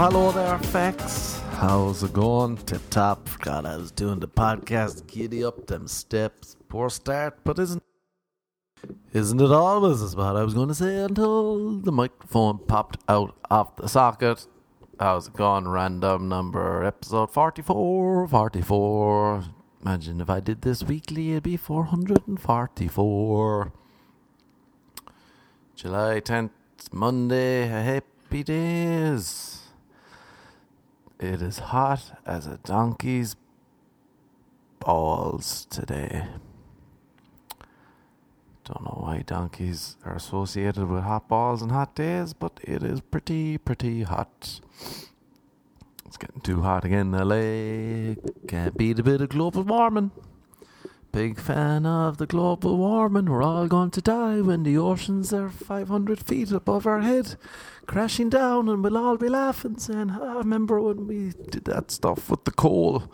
Hello, hello there, Fex. How's it going? Tip top. God, I was doing the podcast. Giddy up them steps. Poor start, but isn't isn't it always is what I was going to say until the microphone popped out of the socket. How's it going? Random number episode 44. 44. Imagine if I did this weekly, it'd be 444. July 10th, Monday. Happy days. It is hot as a donkey's balls today. Don't know why donkeys are associated with hot balls and hot days, but it is pretty, pretty hot. It's getting too hot again in LA. Can't beat a bit of global warming. Big fan of the global warming. We're all going to die when the oceans are 500 feet above our head, crashing down, and we'll all be laughing, saying, I remember when we did that stuff with the coal.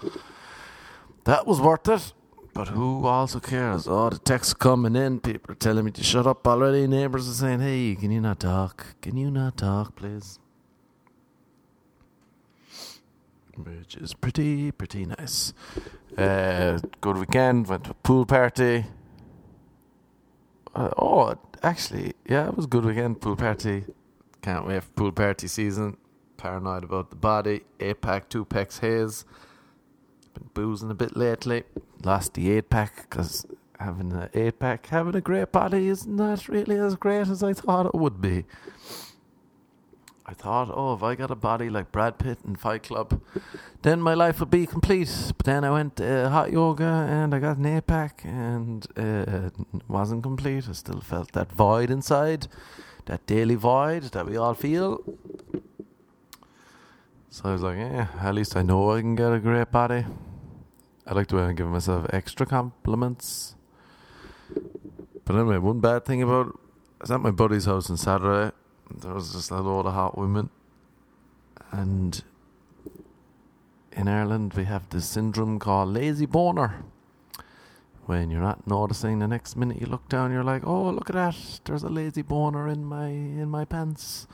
That was worth it. But who also cares? Oh, the texts coming in. People are telling me to shut up already. Neighbours are saying, hey, can you not talk? Can you not talk, please? Which is pretty, pretty nice. Uh, good weekend. Went to a pool party. Uh, oh, actually, yeah, it was a good weekend. Pool party. Can't wait for pool party season. Paranoid about the body. Pack, two packs haze. Been boozing a bit lately. Lost the eight pack because having an eight pack, having a great body is not really as great as I thought it would be. I thought, oh, if I got a body like Brad Pitt in Fight Club, then my life would be complete. But then I went uh, hot yoga and I got an eight pack and uh, it wasn't complete. I still felt that void inside, that daily void that we all feel. So I was like, yeah, at least I know I can get a great body. I like to give myself extra compliments. But anyway, one bad thing about I was at my buddy's house on Saturday. There was just a load of hot women. And in Ireland, we have this syndrome called lazy boner. When you're not noticing, the next minute you look down, you're like, "Oh, look at that! There's a lazy boner in my in my pants."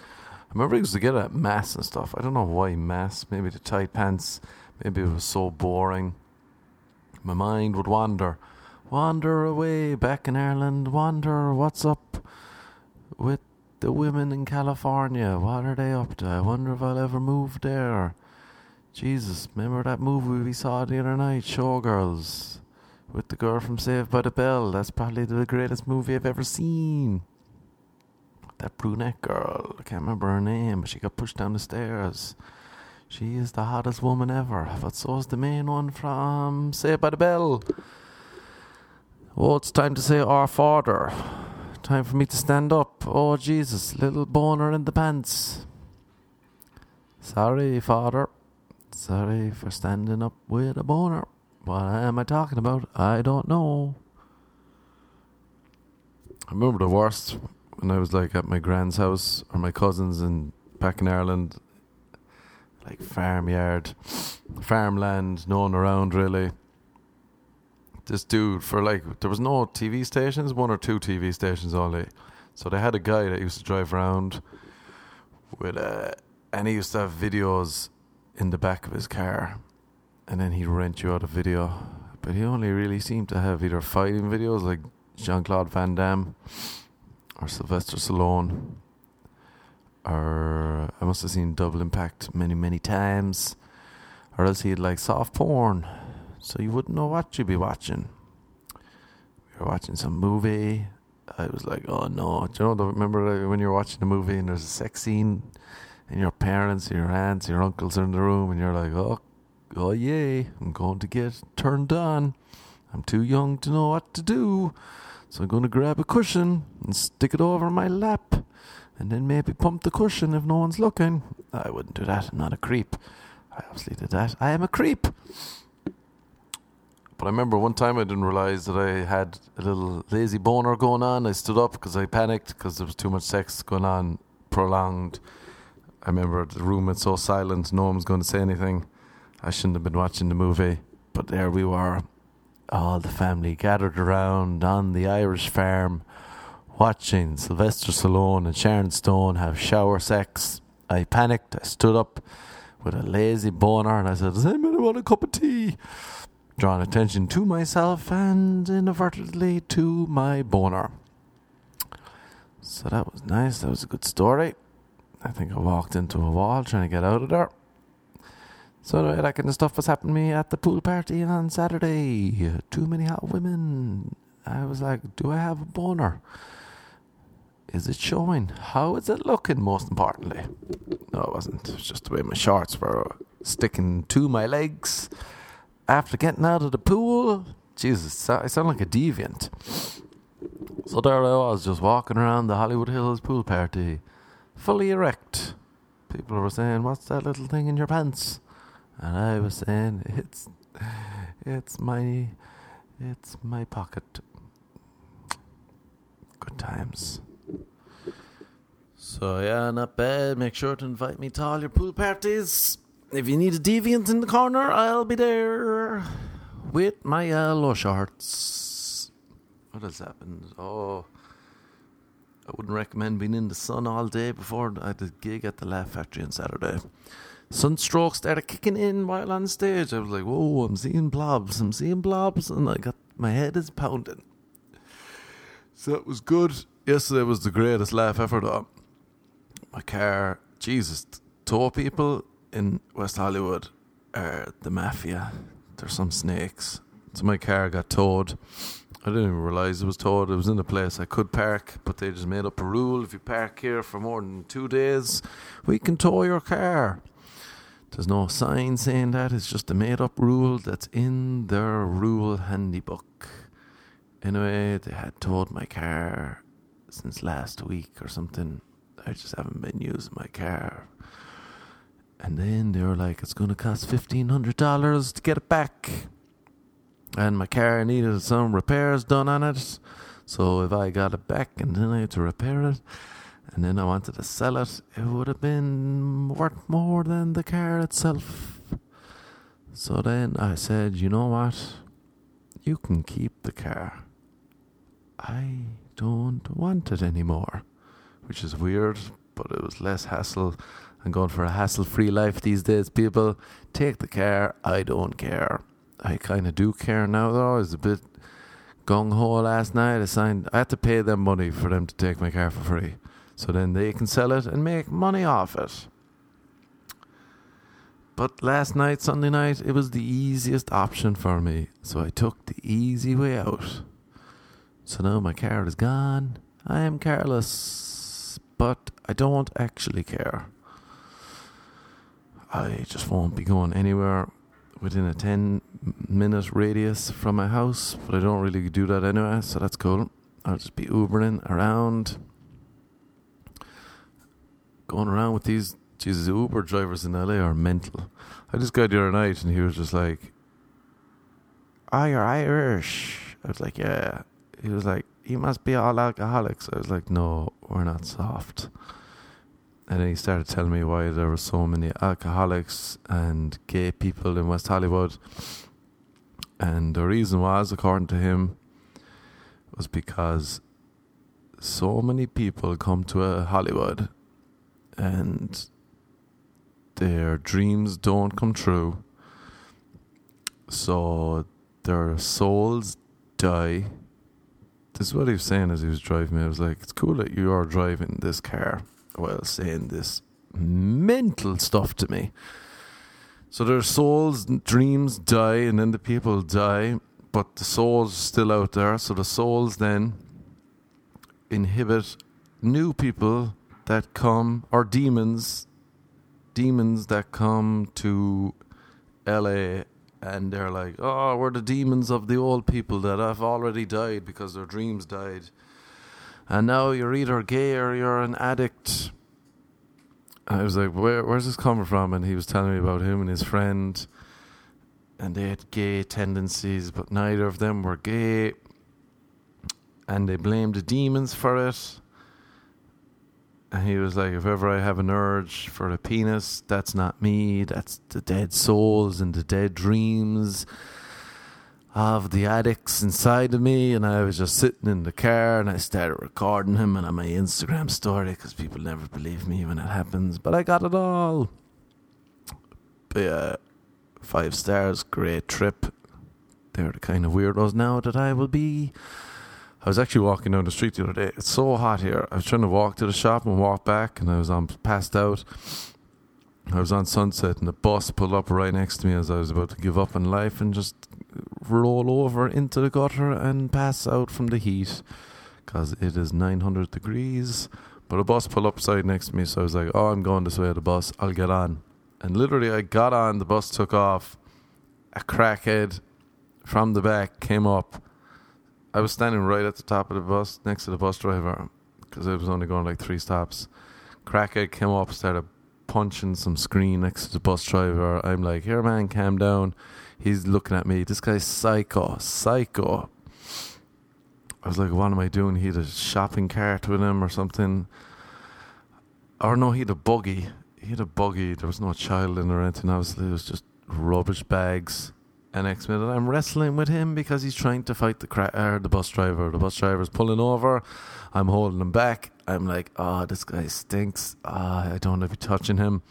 I remember I used to get at mass and stuff. I don't know why mass. Maybe the tight pants. Maybe it was so boring. My mind would wander, wander away back in Ireland. Wander, what's up with the women in California? What are they up to? I wonder if I'll ever move there. Jesus, remember that movie we saw the other night, Showgirls, with the girl from Saved by the Bell? That's probably the greatest movie I've ever seen. That brunette girl, I can't remember her name, but she got pushed down the stairs. She is the hottest woman ever, but so is the main one from Saved by the Bell. Oh, it's time to say our father. Time for me to stand up. Oh, Jesus, little boner in the pants. Sorry, father. Sorry for standing up with a boner. What am I talking about? I don't know. I remember the worst when I was like at my grand's house or my cousins in back in Ireland, like farmyard, farmland, no one around really. This dude for like there was no TV stations, one or two TV stations only. So they had a guy that used to drive around with a, and he used to have videos in the back of his car, and then he'd rent you out a video. But he only really seemed to have either fighting videos like Jean Claude Van Damme or Sylvester Stallone. Or I must have seen Double Impact many, many times. Or else he'd like soft porn. So you wouldn't know what you'd be watching. We were watching some movie. I was like, oh no. Do you know, remember when you're watching a movie and there's a sex scene and your parents, your aunts, your uncles are in the room and you're like, oh, oh yay, I'm going to get turned on. I'm too young to know what to do. So I'm going to grab a cushion and stick it over my lap and then maybe pump the cushion if no one's looking. I wouldn't do that. I'm not a creep. I obviously did that. I am a creep. But I remember one time I didn't realize that I had a little lazy boner going on. I stood up because I panicked because there was too much sex going on, prolonged. I remember the room was so silent, no one was going to say anything. I shouldn't have been watching the movie, but there we were all the family gathered around on the Irish farm, watching Sylvester Stallone and Sharon Stone have shower sex I panicked. I stood up with a lazy boner and I said, Does anybody want a cup of tea? Drawing attention to myself and inadvertently to my boner. So that was nice. That was a good story. I think I walked into a wall trying to get out of there. So er that kind of stuff was happening to me at the pool party on Saturday. Too many hot women. I was like, do I have a boner? Is it showing? How is it looking, most importantly? No, it wasn't. It was just the way my shorts were sticking to my legs after getting out of the pool. Jesus, I sound like a deviant. So there I was, just walking around the Hollywood Hills pool party, fully erect. People were saying, What's that little thing in your pants? And I was saying, It's it's my it's my pocket. Good times. So yeah, not bad. Make sure to invite me to all your pool parties. If you need a deviant in the corner, I'll be there with my uh, yellow shorts. What has happened? Oh, I wouldn't recommend being in the sun all day before I did gig at the Laugh Factory on Saturday. Sunstroke started kicking in while on stage. I was like, whoa, I'm seeing blobs, I'm seeing blobs, and I got my head is pounding. So it was good. Yesterday was the greatest laugh ever, though. My car, Jesus, tow people in West Hollywood are the mafia. There's some snakes. So my car got towed. I didn't even realize it was towed. It was in a place I could park, but they just made up a rule. If you park here for more than two days, we can tow your car. There's no sign saying that. It's just a made up rule that's in their rule handybook. Anyway, they had towed my car since last week or something. I just haven't been using my car. And then they were like, it's going to cost $1,500 to get it back. And my car needed some repairs done on it. So if I got it back and then I had to repair it, and then I wanted to sell it, it would have been worth more than the car itself. So then I said, you know what? You can keep the car. I don't want it anymore. Which is weird, but it was less hassle. I'm going for a hassle free life these days, people. Take the car, I don't care. I kind of do care now, though. I was a bit gung ho last night. I signed, I had to pay them money for them to take my car for free. So then they can sell it and make money off it. But last night, Sunday night, it was the easiest option for me. So I took the easy way out. So now my car is gone. I am careless, but I don't actually care. I just won't be going anywhere within a 10 minute radius from my house, but I don't really do that anyway, so that's cool. I'll just be Ubering around, going around with these. Jesus, Uber drivers in LA are mental. I just got the other night and he was just like, Oh, you're Irish. I was like, Yeah. He was like, You must be all alcoholics. I was like, No, we're not soft. And then he started telling me why there were so many alcoholics and gay people in West Hollywood. And the reason was, according to him, was because so many people come to uh, Hollywood and their dreams don't come true. So their souls die. This is what he was saying as he was driving me. I was like, it's cool that you are driving this car while saying this mental stuff to me. So their souls, dreams die, and then the people die, but the soul's still out there. So the souls then inhibit new people that come, or demons, demons that come to LA and they're like, oh, we're the demons of the old people that have already died because their dreams died. And now you're either gay or you're an addict. I was like, Where, where's this coming from? And he was telling me about him and his friend. And they had gay tendencies, but neither of them were gay. And they blamed the demons for it. He was like, if ever I have an urge for a penis, that's not me. That's the dead souls and the dead dreams of the addicts inside of me, and I was just sitting in the car and I started recording him and on my Instagram story because people never believe me when it happens, but I got it all. But yeah, five stars, great trip. They're the kind of weirdos now that I will be. I was actually walking down the street the other day. It's so hot here. I was trying to walk to the shop and walk back, and I was on passed out. I was on Sunset, and the bus pulled up right next to me as I was about to give up on life and just roll over into the gutter and pass out from the heat because it is 900 degrees. But a bus pulled up beside next to me, so I was like, "Oh, I'm going this way. The bus, I'll get on." And literally, I got on. The bus took off. A crackhead from the back came up. I was standing right at the top of the bus, next to the bus driver, because I was only going like three stops. Crackhead came up, started punching some screen next to the bus driver. I'm like, "Here, man, calm down." He's looking at me. This guy's psycho, psycho. I was like, what am I doing? He had a shopping cart with him or something. Or no, he had a buggy. He had a buggy. There was no child in or anything. Obviously, it was just rubbish bags. And next minute, I'm wrestling with him because he's trying to fight the cra- uh, the bus driver. The bus driver's pulling over. I'm holding him back. I'm like, oh, this guy stinks. Oh, I don't want to be touching him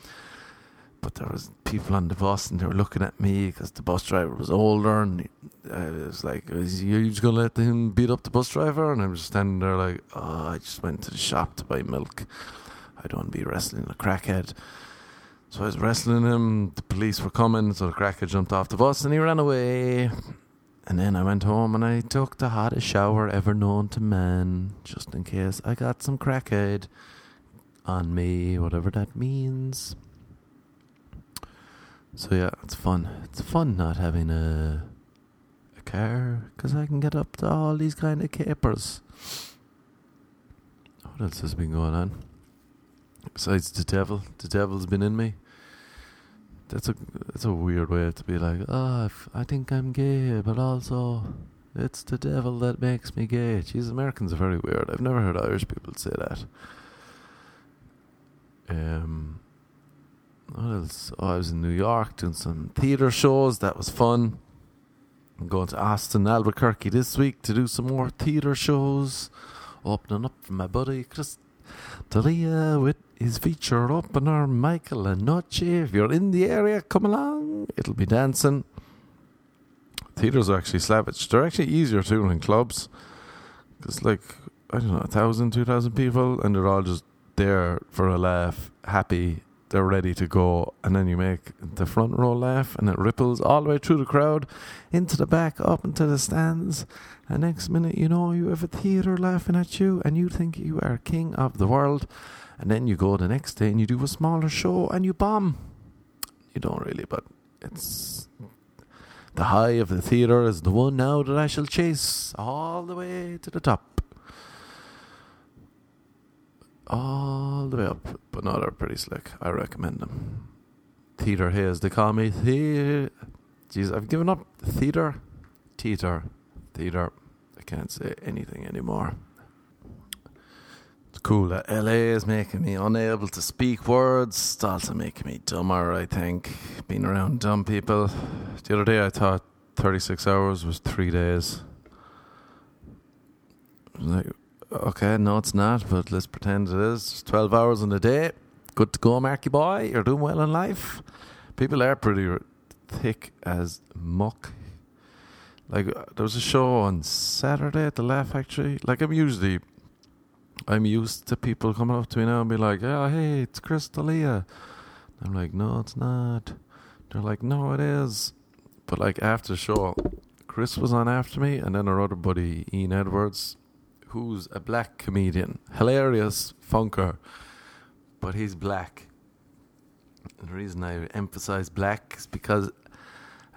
but there was people on the bus and they were looking at me because the bus driver was older and it was like, is you just gonna let him beat up the bus driver? And I was standing there like, oh, I just went to the shop to buy milk. I don't want to be wrestling a crackhead. So I was wrestling him. The police were coming, so the crackhead jumped off the bus and he ran away. And then I went home and I took the hottest shower ever known to man, just in case I got some crackhead on me, whatever that means. So yeah, it's fun. It's fun not having a a car because I can get up to all these kind of capers. What else has been going on? Besides the devil, the devil's been in me. That's a that's a weird way to be like, oh, I think I'm gay, but also it's the devil that makes me gay. Jeez, Americans are very weird. I've never heard Irish people say that. Um, what else? Oh, I was in New York doing some theatre shows. That was fun. I'm going to Austin, Albuquerque this week to do some more theatre shows. Opening up for my buddy Chris D'Elia with his feature opener, Michael and Noche. If you're in the area, come along. It'll be dancing. Theatres are actually savage. They're actually easier too than clubs. Because, like, I don't know, a thousand, two thousand people, and they're all just there for a laugh, happy, they're ready to go, and then you make the front row laugh, and it ripples all the way through the crowd, into the back, up into the stands. And next minute, you know, you have a theatre laughing at you, and you think you are king of the world. And then you go the next day and you do a smaller show and you bomb. You don't really, but it's the high of the theatre is the one now that I shall chase all the way to the top. all the way up, but no, they're pretty slick. I recommend them. Theater Haze, they call me. The- Jeez, I've given up. Theater, theater, theater. I can't say anything anymore. It's cool LA is making me unable to speak words. It's also making me dumber, I think. Being around dumb people. The other day I thought 36 hours was three days. Like, Okay, no, it's not, but let's pretend it is. It's 12 hours in a day. Good to go, Marky boy. You're doing well in life. People are pretty thick as muck. Like, uh, there was a show on Saturday at the Laugh Factory. Like, I'm usually, I'm used to people coming up to me now and be like, oh, hey, it's Chris D'Elia. I'm like, no, it's not. They're like, no, it is. But, like, after the show, Chris was on after me, and then our other buddy, Ian Edwards, who's a black comedian, hilarious funker, but he's black. And the reason I emphasize black is because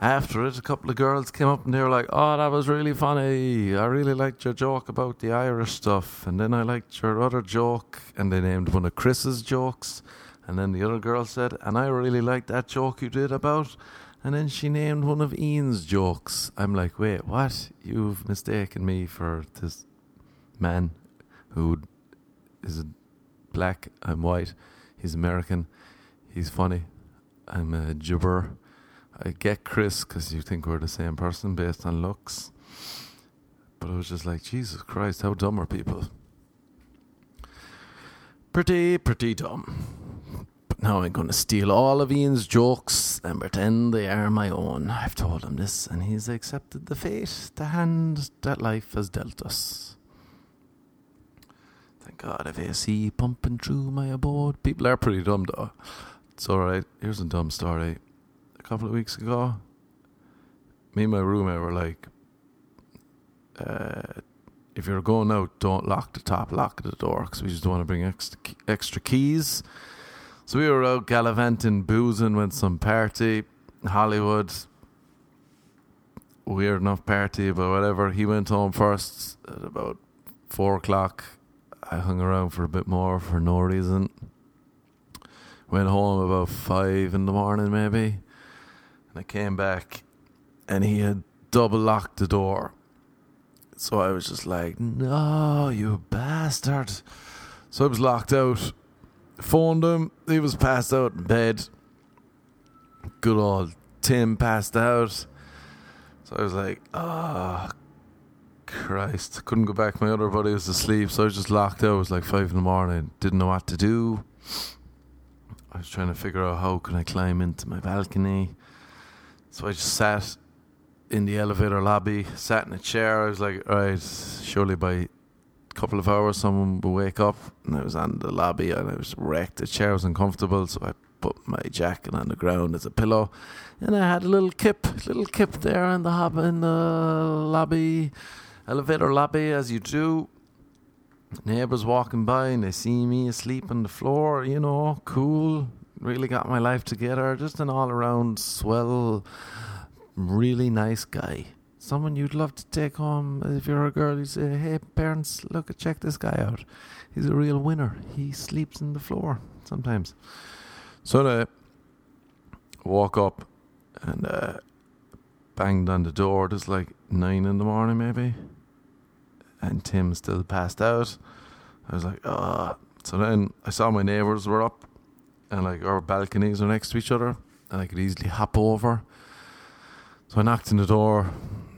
after it, a couple of girls came up and they were like, "Oh, that was really funny. I really liked your joke about the Irish stuff." And then I liked your other joke, and they named one of Chris's jokes. And then the other girl said, "And I really liked that joke you did about." And then she named one of Ian's jokes. I'm like, "Wait, what? You've mistaken me for this man who is black. I'm white. He's American. He's funny. I'm a gibber. I get Chris because you think we're the same person based on looks. But I was just like, Jesus Christ, how dumb are people? Pretty, pretty dumb. But now I'm going to steal all of Ian's jokes and pretend they are my own. I've told him this, and he's accepted the fate, the hand that life has dealt us. Thank God I've AC pumping through my abode. People are pretty dumb, though. It's alright. Here's a dumb story. A couple of weeks ago, me and my roommate were like, uh, if you're going out, don't lock the top lock of the door because we just want to bring extra, extra keys. So we were out gallivanting, boozing, went some party, Hollywood. Weird enough party, but whatever. He went home first at about four o'clock. I hung around for a bit more for no reason. Went home about five in the morning, maybe. And I came back and he had double locked the door. So I was just like, no, you bastard. So I was locked out. Phoned him. He was passed out in bed. Good old Tim passed out. So I was like, oh, Christ. Couldn't go back. My other buddy was asleep. So I was just locked out. It was like five in the morning. Didn't know what to do. I was trying to figure out how can I climb into my balcony. So I just sat in the elevator lobby, sat in a chair. I was like, all right, surely by a couple of hours someone will wake up. And I was on the lobby and I was wrecked. The chair was uncomfortable, so I put my jacket on the ground as a pillow. And I had a little kip, little kip there in the hub in the lobby, elevator lobby, as you do. Neighbours walking by and they see me asleep on the floor, you know, cool. Really got my life together. Just an all around swell really nice guy. Someone you'd love to take home if you're a girl. You say, "Hey, parents, look, check this guy out. He's a real winner. He sleeps in the floor sometimes." So I walk up and uh, banged on the door. It was like nine in the morning, maybe, and Tim still passed out. I was like, "Ah." So then I saw my neighbours were up, and like our balconies are next to each other, and I could easily hop over so I knocked on the door.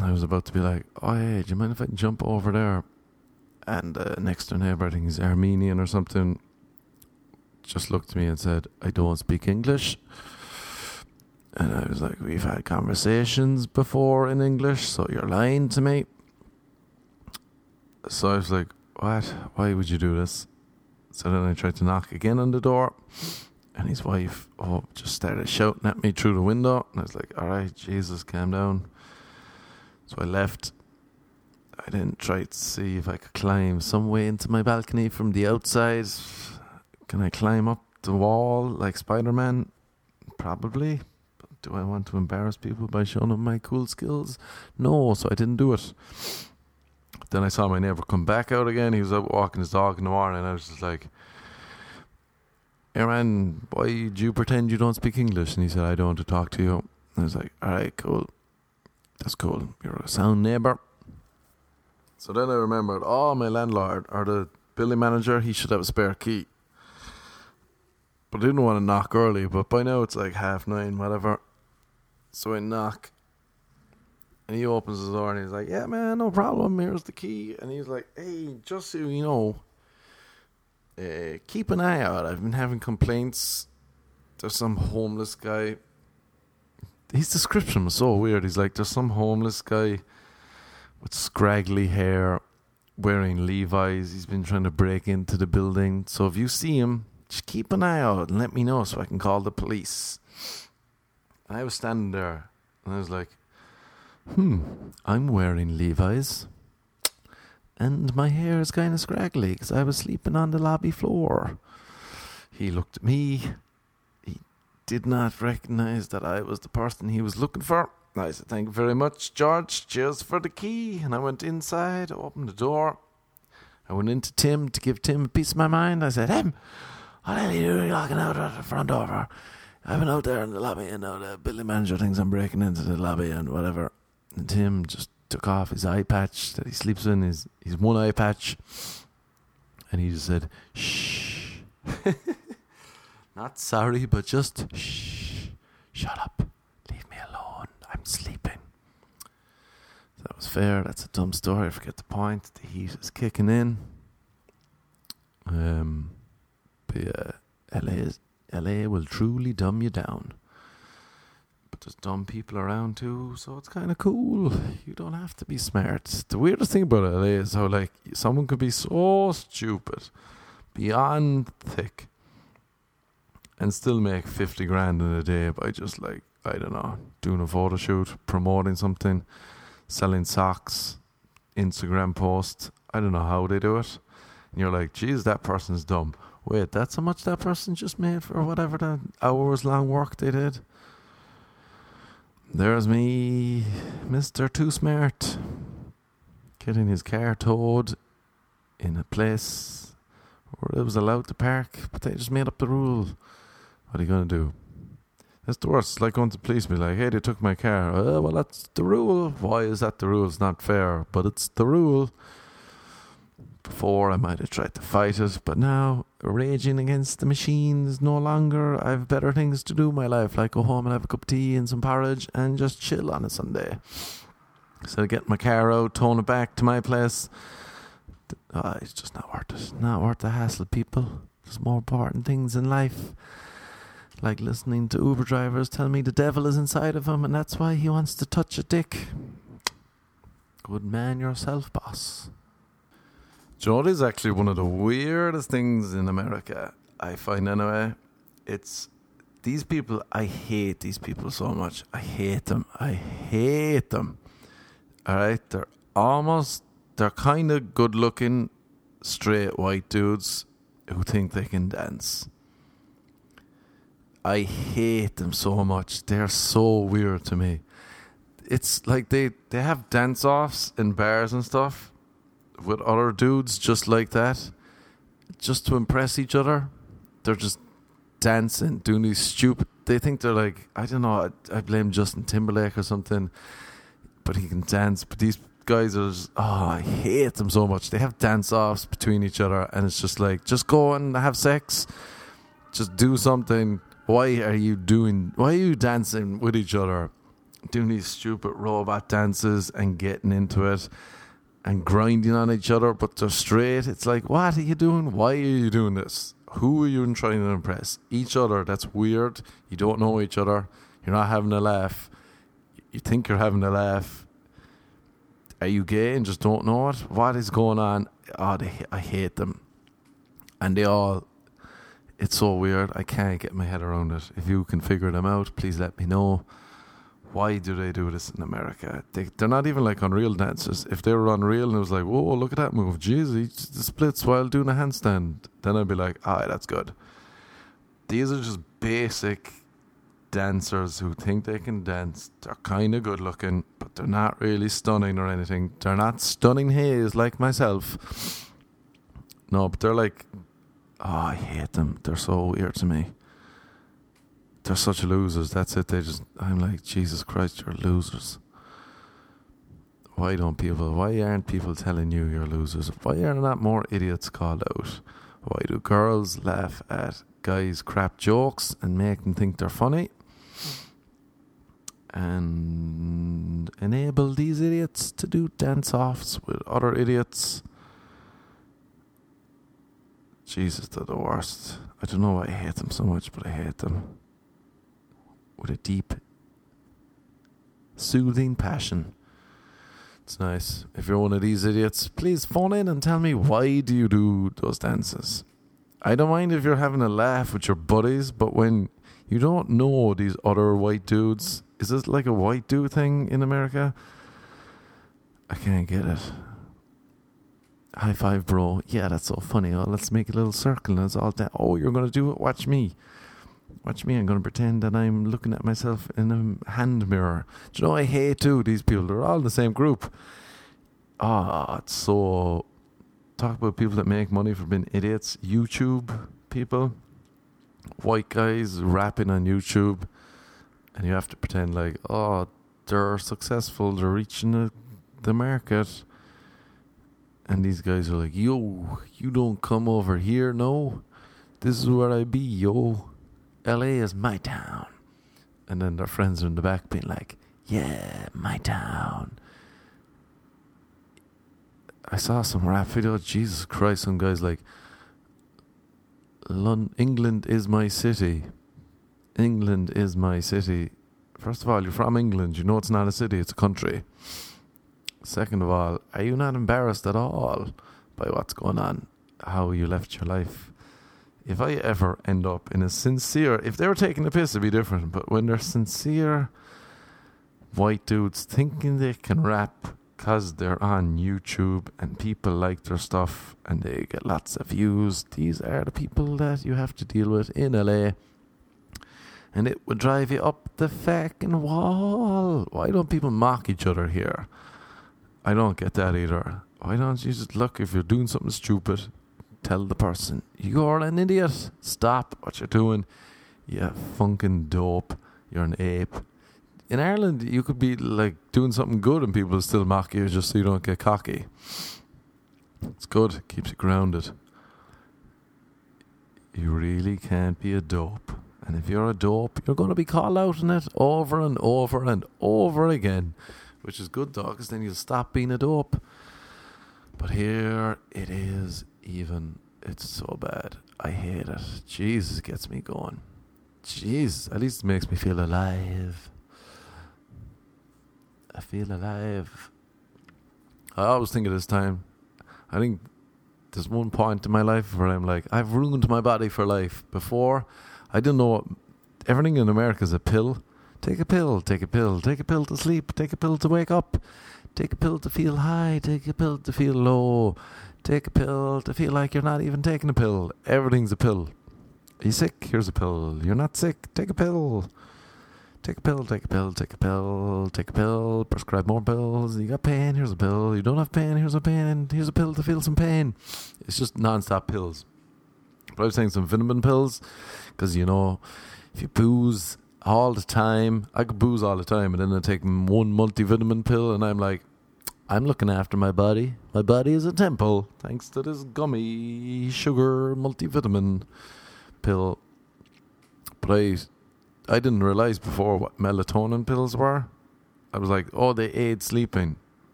I was about to be like, "Oh, hey, do you mind if I jump over there?" And uh, next door neighbor, I think he's Armenian or something, just looked at me and said, "I don't speak English." And I was like, "We've had conversations before in English, so you're lying to me." So I was like, "What? Why would you do this?" So then I tried to knock again on the door and his wife oh just started shouting at me through the window. And I was like all right Jesus calm down. So I left. I then tried to see if I could climb some way into my balcony from the outside. Can I climb up the wall like Spider-Man? Probably. But do I want to embarrass people by showing them my cool skills? No so I didn't do it. Then I saw my neighbor come back out again. He was out walking his dog in the morning. And I was just like Aaron, why do you pretend you don't speak English? And he said, I don't want to talk to you. And I was like, all right, cool. That's cool. You're a sound neighbour. So then I remembered, oh, my landlord or the building manager, he should have a spare key. But I didn't want to knock early, but by now it's like half nine, whatever. So I knock. And he opens the door and he's like, Yeah, man, no problem. Here's the key. And he's like, Hey, just so you know, uh, keep an eye out. I've been having complaints. There's some homeless guy. His description was so weird. He's like, there's some homeless guy with scraggly hair, wearing Levi's. He's been trying to break into the building. So if you see him, just keep an eye out and let me know so I can call the police. And I was standing there and I was like, hmm, I'm wearing Levi's and my hair is kind of scraggly because I was sleeping on the lobby floor. He looked at me. He did not recognize that I was the person he was looking for. I said, Thank you very much, George. Cheers for the key. And I went inside, opened the door. I went into Tim to give Tim a piece of my mind. I said, Tim, what are you doing locking out at the front door? I've been out there in the lobby and know, the building manager thinks I'm breaking into the lobby and whatever. And Tim just took off his eye patch that he sleeps in, his, his one eye patch, and he just said, shh. Not sorry, but just shh. Shut up. Leave me alone. I'm sleeping. So that was fair. That's a dumb story. I forget the point. The heat is kicking in. Um, but yeah, LA, is, LA will truly dumb you down. But there's dumb people around too, so it's kind of cool. You don't have to be smart. The weirdest thing about it is how like someone could be so stupid, beyond thick, and still make fifty grand in a day by just like I don't know, doing a photo shoot, promoting something, selling socks, Instagram post. I don't know how they do it. And you're like, geez, that person's dumb. Wait, that's how much that person just made for whatever the hours long work they did. There's me, Mr. Too Smart, getting his car towed in a place where it was allowed to park, but they just made up the rule. What are you going to do? That's the worst. It's like going to police be like, hey, they took my car. Oh, well, that's the rule. Why is that the rule? It's not fair, but it's the rule. Before, I might have tried to fight it, but now, raging against the machines no longer. I have better things to do in my life, like go home and have a cup of tea and some porridge and just chill on a Sunday. So I get my car out, towing it back to my place. Oh, it's just not worth it. Not worth the hassle, people. There's more important things in life like listening to Uber drivers tell me the devil is inside of him and that's why he wants to touch a dick. Good man yourself, boss. Jody is actually one of the weirdest things in America, I find anyway. It's these people, I hate these people so much. I hate them. I hate them. Alright, they're almost, they're kind of good looking, straight white dudes who think they can dance I hate them so much. They're so weird to me. It's like they, they have dance offs in bars and stuff with other dudes just like that, just to impress each other. They're just dancing, doing these stupid. They think they're like I don't know. I, I blame Justin Timberlake or something, but he can dance. But these guys are just, oh, I hate them so much. They have dance offs between each other, and it's just like just go and have sex, just do something why are you doing? Why are you dancing with each other, doing these stupid robot dances and getting into it and grinding on each other? But they're straight. It's like, what are you doing? Why are you doing this? Who are you trying to impress? Each other. That's weird. You don't know each other. You're not having a laugh. You think you're having a laugh. Are you gay and just don't know it? What is going on? Oh, they, I hate them. And they all it's so weird. I can't get my head around it. If you can figure them out, please let me know. Why do they do this in America? They, they're not even like Unreal dancers. If they were Unreal and it was like, whoa, look at that move. Jeez, he splits while doing a handstand. Then I'd be like, ah, that's good. These are just basic dancers who think they can dance. They're kind of good looking, but they're not really stunning or anything. They're not stunning haze like myself. No, but they're like Oh, I hate them. They're so weird to me. They're such losers. That's it. They just. I'm like, Jesus Christ, you're losers. Why don't people? Why aren't people telling you you're losers? Why are not more idiots called out? Why do girls laugh at guys' crap jokes and make them think they're funny? And enable these idiots to do dance offs with other idiots Jesus, they're the worst. I don't know why I hate them so much, but I hate them with a deep, soothing passion. It's nice. If you're one of these idiots, please phone in and tell me why do you do those dances. I don't mind if you're having a laugh with your buddies, but when you don't know these other white dudes, is this like a white dude thing in America? I can't get it. High five, bro. Yeah, that's so funny. Oh, let's make a little circle and it's all that. Oh, you're going to do it? Watch me. Watch me. I'm going to pretend that I'm looking at myself in a hand mirror. Do you know, I hate too these people. They're all in the same group. Ah, oh, it's so. Talk about people that make money for being idiots. YouTube people. White guys rapping on YouTube. And you have to pretend like, oh, they're successful. They're reaching the, the market and these guys are like, yo, you don't come over here, no? This is where I be, yo. LA is my town. And then their friends are in the back being like, yeah, my town. I saw some rap video. Jesus Christ, some guys like, Lon- England is my city. England is my city. First of all, you're from England. You know it's not a city, it's a country. Second of all, are you not embarrassed at all by what's going on? How you left your life? If I ever end up in a sincere, if they were taking the piss, it'd be different. But when they're sincere white dudes thinking they can rap because they're on YouTube and people like their stuff and they get lots of views, these are the people that you have to deal with in LA and it would drive you up the fucking wall. Why don't people mock each other here? I don't get that either. Why don't you just look if you're doing something stupid, tell the person you're an idiot. Stop what you're doing. You fucking dope. You're an ape. In Ireland, you could be like doing something good and people still mock you just so you don't get cocky. It's good. Keeps you grounded. You really can't be a dope. And if you're a dope, you're going to be called out on it over and over and over again, which is good, though, because then you'll stop being a dope. But here it is, even. It's so bad. I hate it. Jesus gets me going. Jesus, at least it makes me feel alive. I feel alive. I always think at this time, I think there's one point in my life where I'm like, I've ruined my body for life. Before, I didn't know what, everything in America is a pill. Take a pill, take a pill, take a pill to sleep, take a pill to wake up, take a pill to feel high, take a pill to feel low, take a pill to feel like you're not even taking a pill. Everything's a pill. Are you sick? Here's a pill. You're not sick? Take a pill. Take a pill, take a pill, take a pill, take a pill, prescribe more pills. You got pain, here's a pill. You don't have pain, here's a pain, here's a pill to feel some pain. It's just non stop pills. But I was saying some vitamin pills because, you know, if you booze all the time, I could booze all the time, and then I take one multivitamin pill, and I'm like, I'm looking after my body. My body is a temple thanks to this gummy sugar multivitamin pill. But I I didn't realize before what melatonin pills were. I was like, oh, they aid sleeping.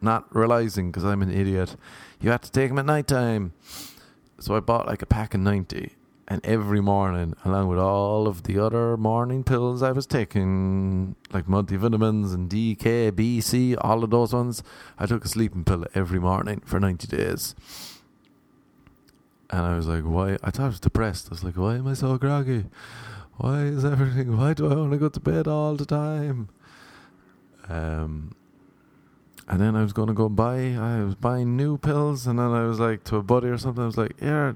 Not realizing because I'm an idiot. You have to take them at night time. So I bought like a pack of 90. And every morning, along with all of the other morning pills I was taking, like multivitamins and DK, BC, all of those ones, I took a sleeping pill every morning for 90 days. And I was like, why? I thought I was depressed. I was like, why am I so groggy? why is everything why do I want to go to bed all the time? Um and then I was gonna go buy I was buying new pills and then I was like to a buddy or something, I was like, Yeah,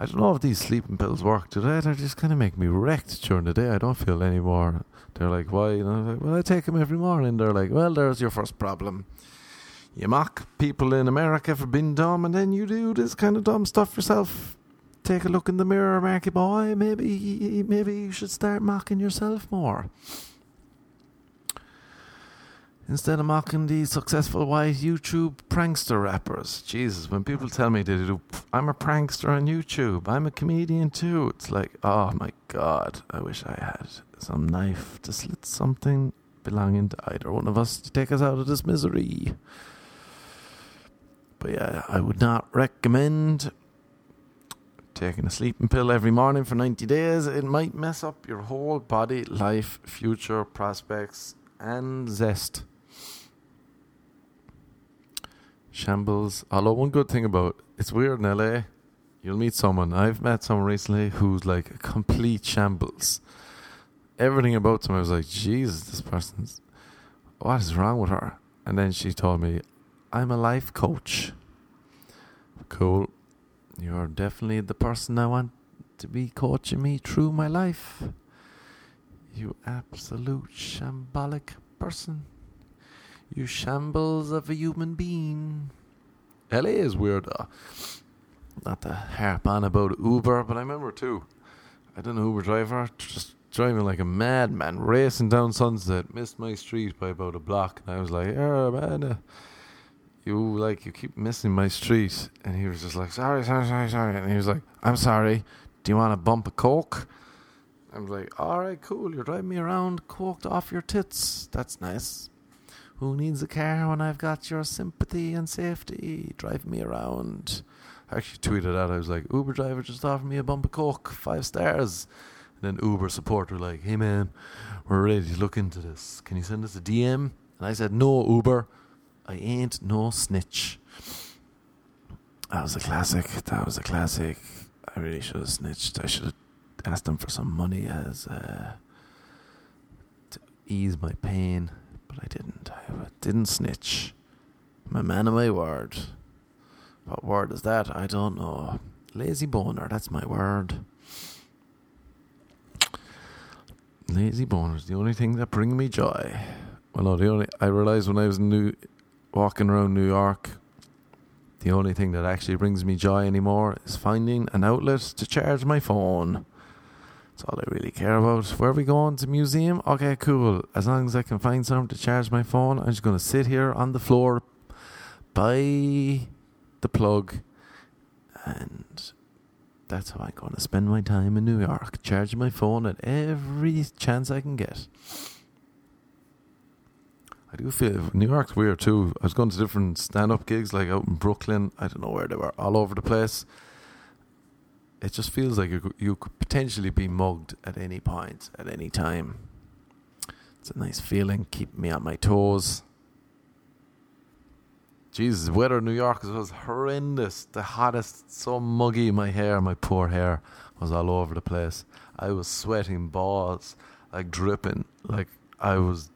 I don't know if these sleeping pills work today. They just kinda make me wrecked during the day. I don't feel any more they're like, Why? And I'm like, Well I take them every morning. They're like, Well there's your first problem. You mock people in America for being dumb and then you do this kind of dumb stuff yourself take a look in the mirror, Marky boy. Maybe, maybe you should start mocking yourself more. Instead of mocking the successful white YouTube prankster rappers. Jesus, when people tell me they do, I'm a prankster on YouTube, I'm a comedian too. It's like, oh my god, I wish I had some knife to slit something belonging to either one of us to take us out of this misery. But yeah, I would not recommend taking a sleeping pill every morning for 90 days, it might mess up your whole body, life, future prospects, and zest. Shambles. Although, one good thing about it's weird in LA, you'll meet someone. I've met someone recently who's like a complete shambles. Everything about them, I was like, Jesus, this person's. What is wrong with her? And then she told me, I'm a life coach. Cool. You're definitely the person I want to be coaching me through my life. You absolute shambolic person. You shambles of a human being. LA is weird though. Not to harp on about Uber, but I remember too. I did an Uber driver just driving like a madman, racing down Sunset, missed my street by about a block, and I was like, "Oh man, uh, you like you keep missing my street and he was just like sorry sorry sorry sorry and he was like i'm sorry do you want a bump of coke i was like all right cool you're driving me around coked off your tits that's nice Who needs a car when I've got your sympathy and safety driving me around? I actually tweeted out, I was like, Uber driver just offered me a bump of coke, five stars. And then Uber support were like, hey man, we're ready to look into this. Can you send us a DM? And I said, no, Uber, I ain't no snitch. That was a classic. That was a classic. I really should have snitched. I should have asked them for some money as uh, to ease my pain, but I didn't. Didn't snitch. I'm a man of my word. What word is that? I don't know. Lazy boner, that's my word. Lazy boners, the only thing that bring me joy. Well, no, the only I realized when I was new, walking around New York, the only thing that actually brings me joy anymore is finding an outlet to charge my phone. That's all I really care about. Where are we going to museum? Okay, cool. As long as I can find something to charge my phone, I'm just going to sit here on the floor by the plug, and that's how I'm going to spend my time in New York, charging my phone at every chance I can get. I do feel New York's weird too. I was going to different stand up gigs like out in Brooklyn. I don't know where they were, all over the place. It just feels like you, you could potentially be mugged at any point, at any time. It's a nice feeling, keep me on my toes. Jesus, the weather in New York was horrendous. The hottest, so muggy. My hair, my poor hair, was all over the place. I was sweating balls, like dripping, like I was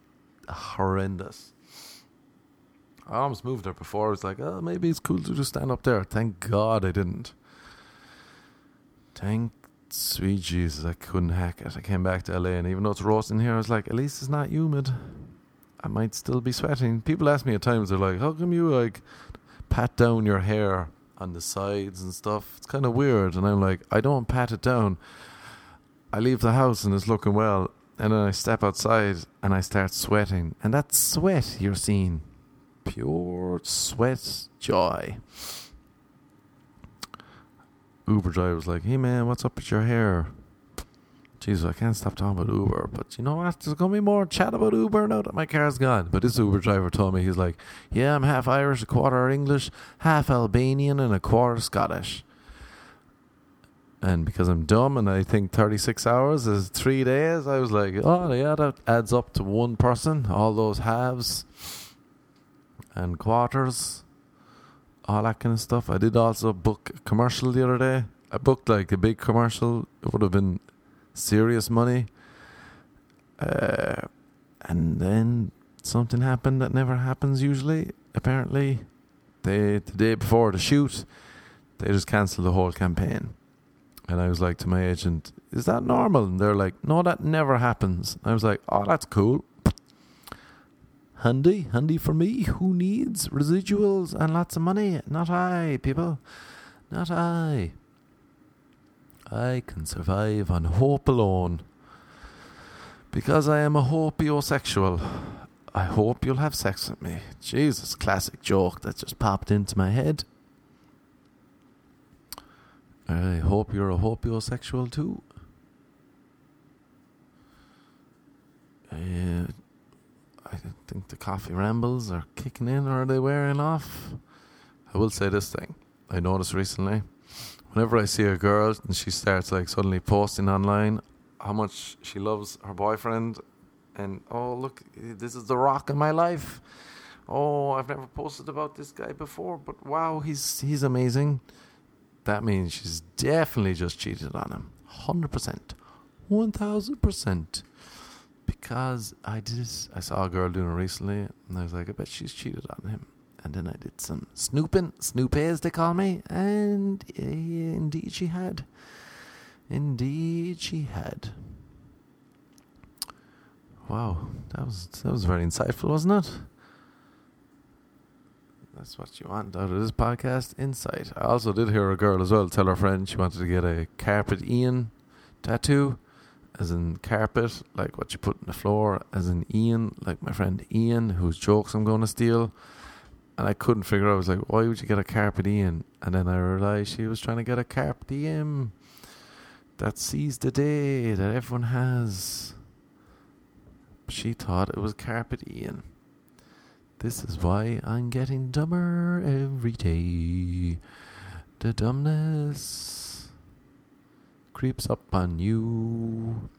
horrendous. I almost moved there before. I was like, oh, maybe it's cool to just stand up there. Thank God I didn't. Thank sweet Jesus, I couldn't hack it. I came back to LA, and even though it's roasting here, I was like, at least it's not humid. I might still be sweating. People ask me at times, they're like, how come you like pat down your hair on the sides and stuff? It's kind of weird. And I'm like, I don't pat it down. I leave the house and it's looking well. And then I step outside and I start sweating. And that sweat you're seeing. Pure sweat joy. Uber driver was like, hey man, what's up with your hair? Jesus, I can't stop talking about Uber. But you know what? There's to be more chat about Uber now that my car's gone. But this Uber driver told me, he's like, yeah, I'm half Irish, a quarter English, half Albanian, and a quarter Scottish. And because I'm dumb and I think 36 hours is three days, I was like, oh, yeah, that adds up to one person. All those halves and quarters, all that kind of stuff. I did also book a commercial the other day. I booked like a big commercial. It would have been serious money. Uh, and then something happened that never happens usually. Apparently, they the day before the shoot, they just cancelled the whole campaign. And I was like to my agent, "Is that normal?" And they're like, "No, that never happens." I was like, "Oh, that's cool." Handy, handy for me. Who needs residuals and lots of money? Not I, people. Not I. I can survive on hope alone. Because I am a hopeosexual. I hope you'll have sex with me. Jesus, classic joke that just popped into my head. I hope you're a hopeosexual too. Uh, I think the coffee rambles are kicking in or are they wearing off? I will say this thing. I noticed recently whenever I see a girl and she starts like suddenly posting online how much she loves her boyfriend and oh look this is the rock in my life. Oh I've never posted about this guy before but wow he's he's amazing. That means she's definitely just cheated on him. 100% 1000% because I did I saw a girl doing it recently and I was like I bet she's cheated on him and then I did some snooping, snoopy as they call me, and uh, indeed she had. Indeed she had. Wow, that was that was very insightful, wasn't it? That's what you want out of this podcast, insight. I also did hear a girl as well tell her friend she wanted to get a carpet Ian tattoo, as in carpet, like what you put in the floor, as in Ian, like my friend Ian, whose jokes I'm going to steal and I couldn't figure out. I was like, why would you get a carpe diem? And then I realized she was trying to get a carpe diem that seize the day that everyone has. She thought it was carpe diem. This is why I'm getting dumber every day. The dumbness creeps up on you,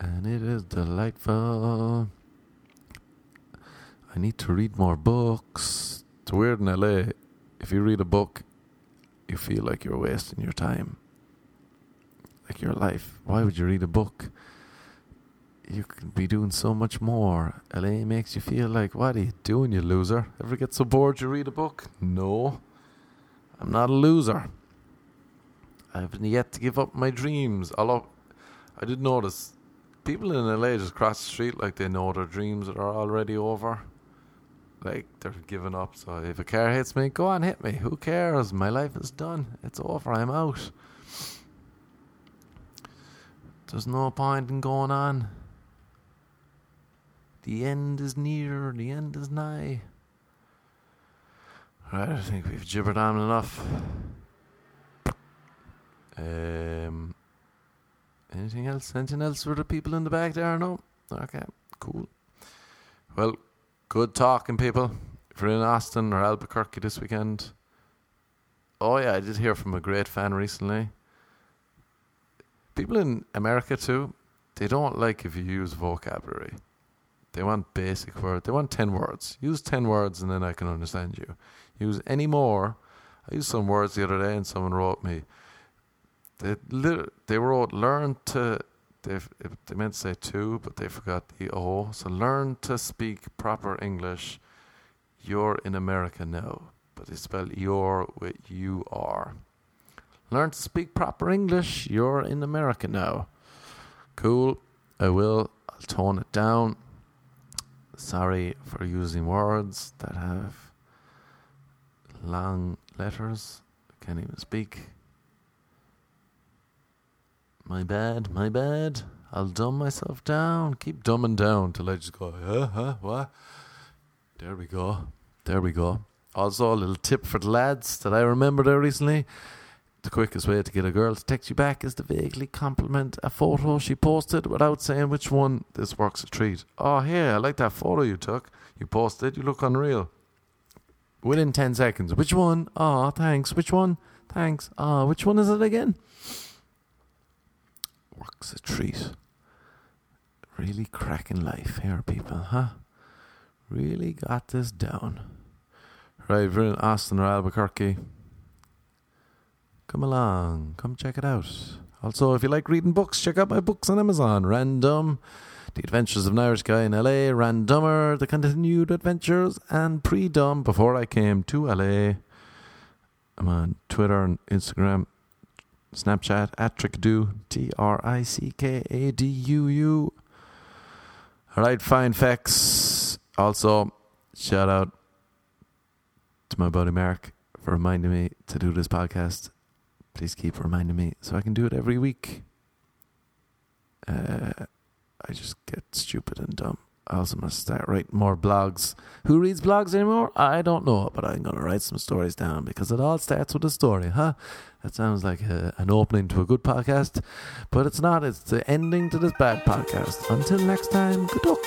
and it is delightful. I need to read more books. It's weird in LA. If you read a book, you feel like you're wasting your time. Like your life. Why would you read a book? You could be doing so much more. LA makes you feel like, what are you doing, you loser? Ever get so bored you read a book? No. I'm not a loser. I haven't yet to give up my dreams. Although I did notice people in LA just cross the street like they know their dreams are already over like they're giving up. So if a car hits me, go on, hit me. Who cares? My life is done. It's over. I'm out. There's no point in going on. The end is near. The end is nigh. Right, I think we've gibbered on enough. Um, anything else? Anything else for the people in the back there? No. Okay, cool. Well, Good talking, people. If you're in Austin or Albuquerque this weekend. Oh, yeah, I did hear from a great fan recently. People in America, too, they don't like if you use vocabulary. They want basic words. They want 10 words. Use 10 words and then I can understand you. Use any more. I used some words the other day and someone wrote me. They, they wrote, learn to they they meant to say two, but they forgot the O. So learn to speak proper English. You're in America now, but they spell you're with you are. Learn to speak proper English. You're in America now. Cool. I will. I'll tone it down. Sorry for using words that have long letters. Can't even speak. My bad, my bad. I'll dumb myself down. Keep dumbing down till I just go, huh, huh, what? There we go. There we go. Also, a little tip for the lads that I remembered there recently. The quickest way to get a girl to text you back is to vaguely compliment a photo she posted without saying which one. This works a treat. Oh, here, I like that photo you took. You posted. You look unreal. Within 10 seconds. Which one? Oh, thanks. Which one? Thanks. Oh, which one is it again? A treat. Really cracking life here, people, huh? Really got this down. Right, we're in Austin or Albuquerque. Come along, come check it out. Also, if you like reading books, check out my books on Amazon. Random, The Adventures of an Irish Guy in LA, Randomer, The Continued Adventures, and Pre-Dumb, Before I Came to LA. I'm on Twitter and Instagram Snapchat at Trickadoo, T R I C K A D U U. All right, fine facts. Also, shout out to my buddy Mark for reminding me to do this podcast. Please keep reminding me so I can do it every week. Uh, I just get stupid and dumb. Also must start writing more blogs. Who reads blogs anymore? I don't know, but I'm going to write some stories down because it all starts with a story, huh? That sounds like a, an opening to a good podcast, but it's not. It's the ending to this bad podcast. Until next time, good luck,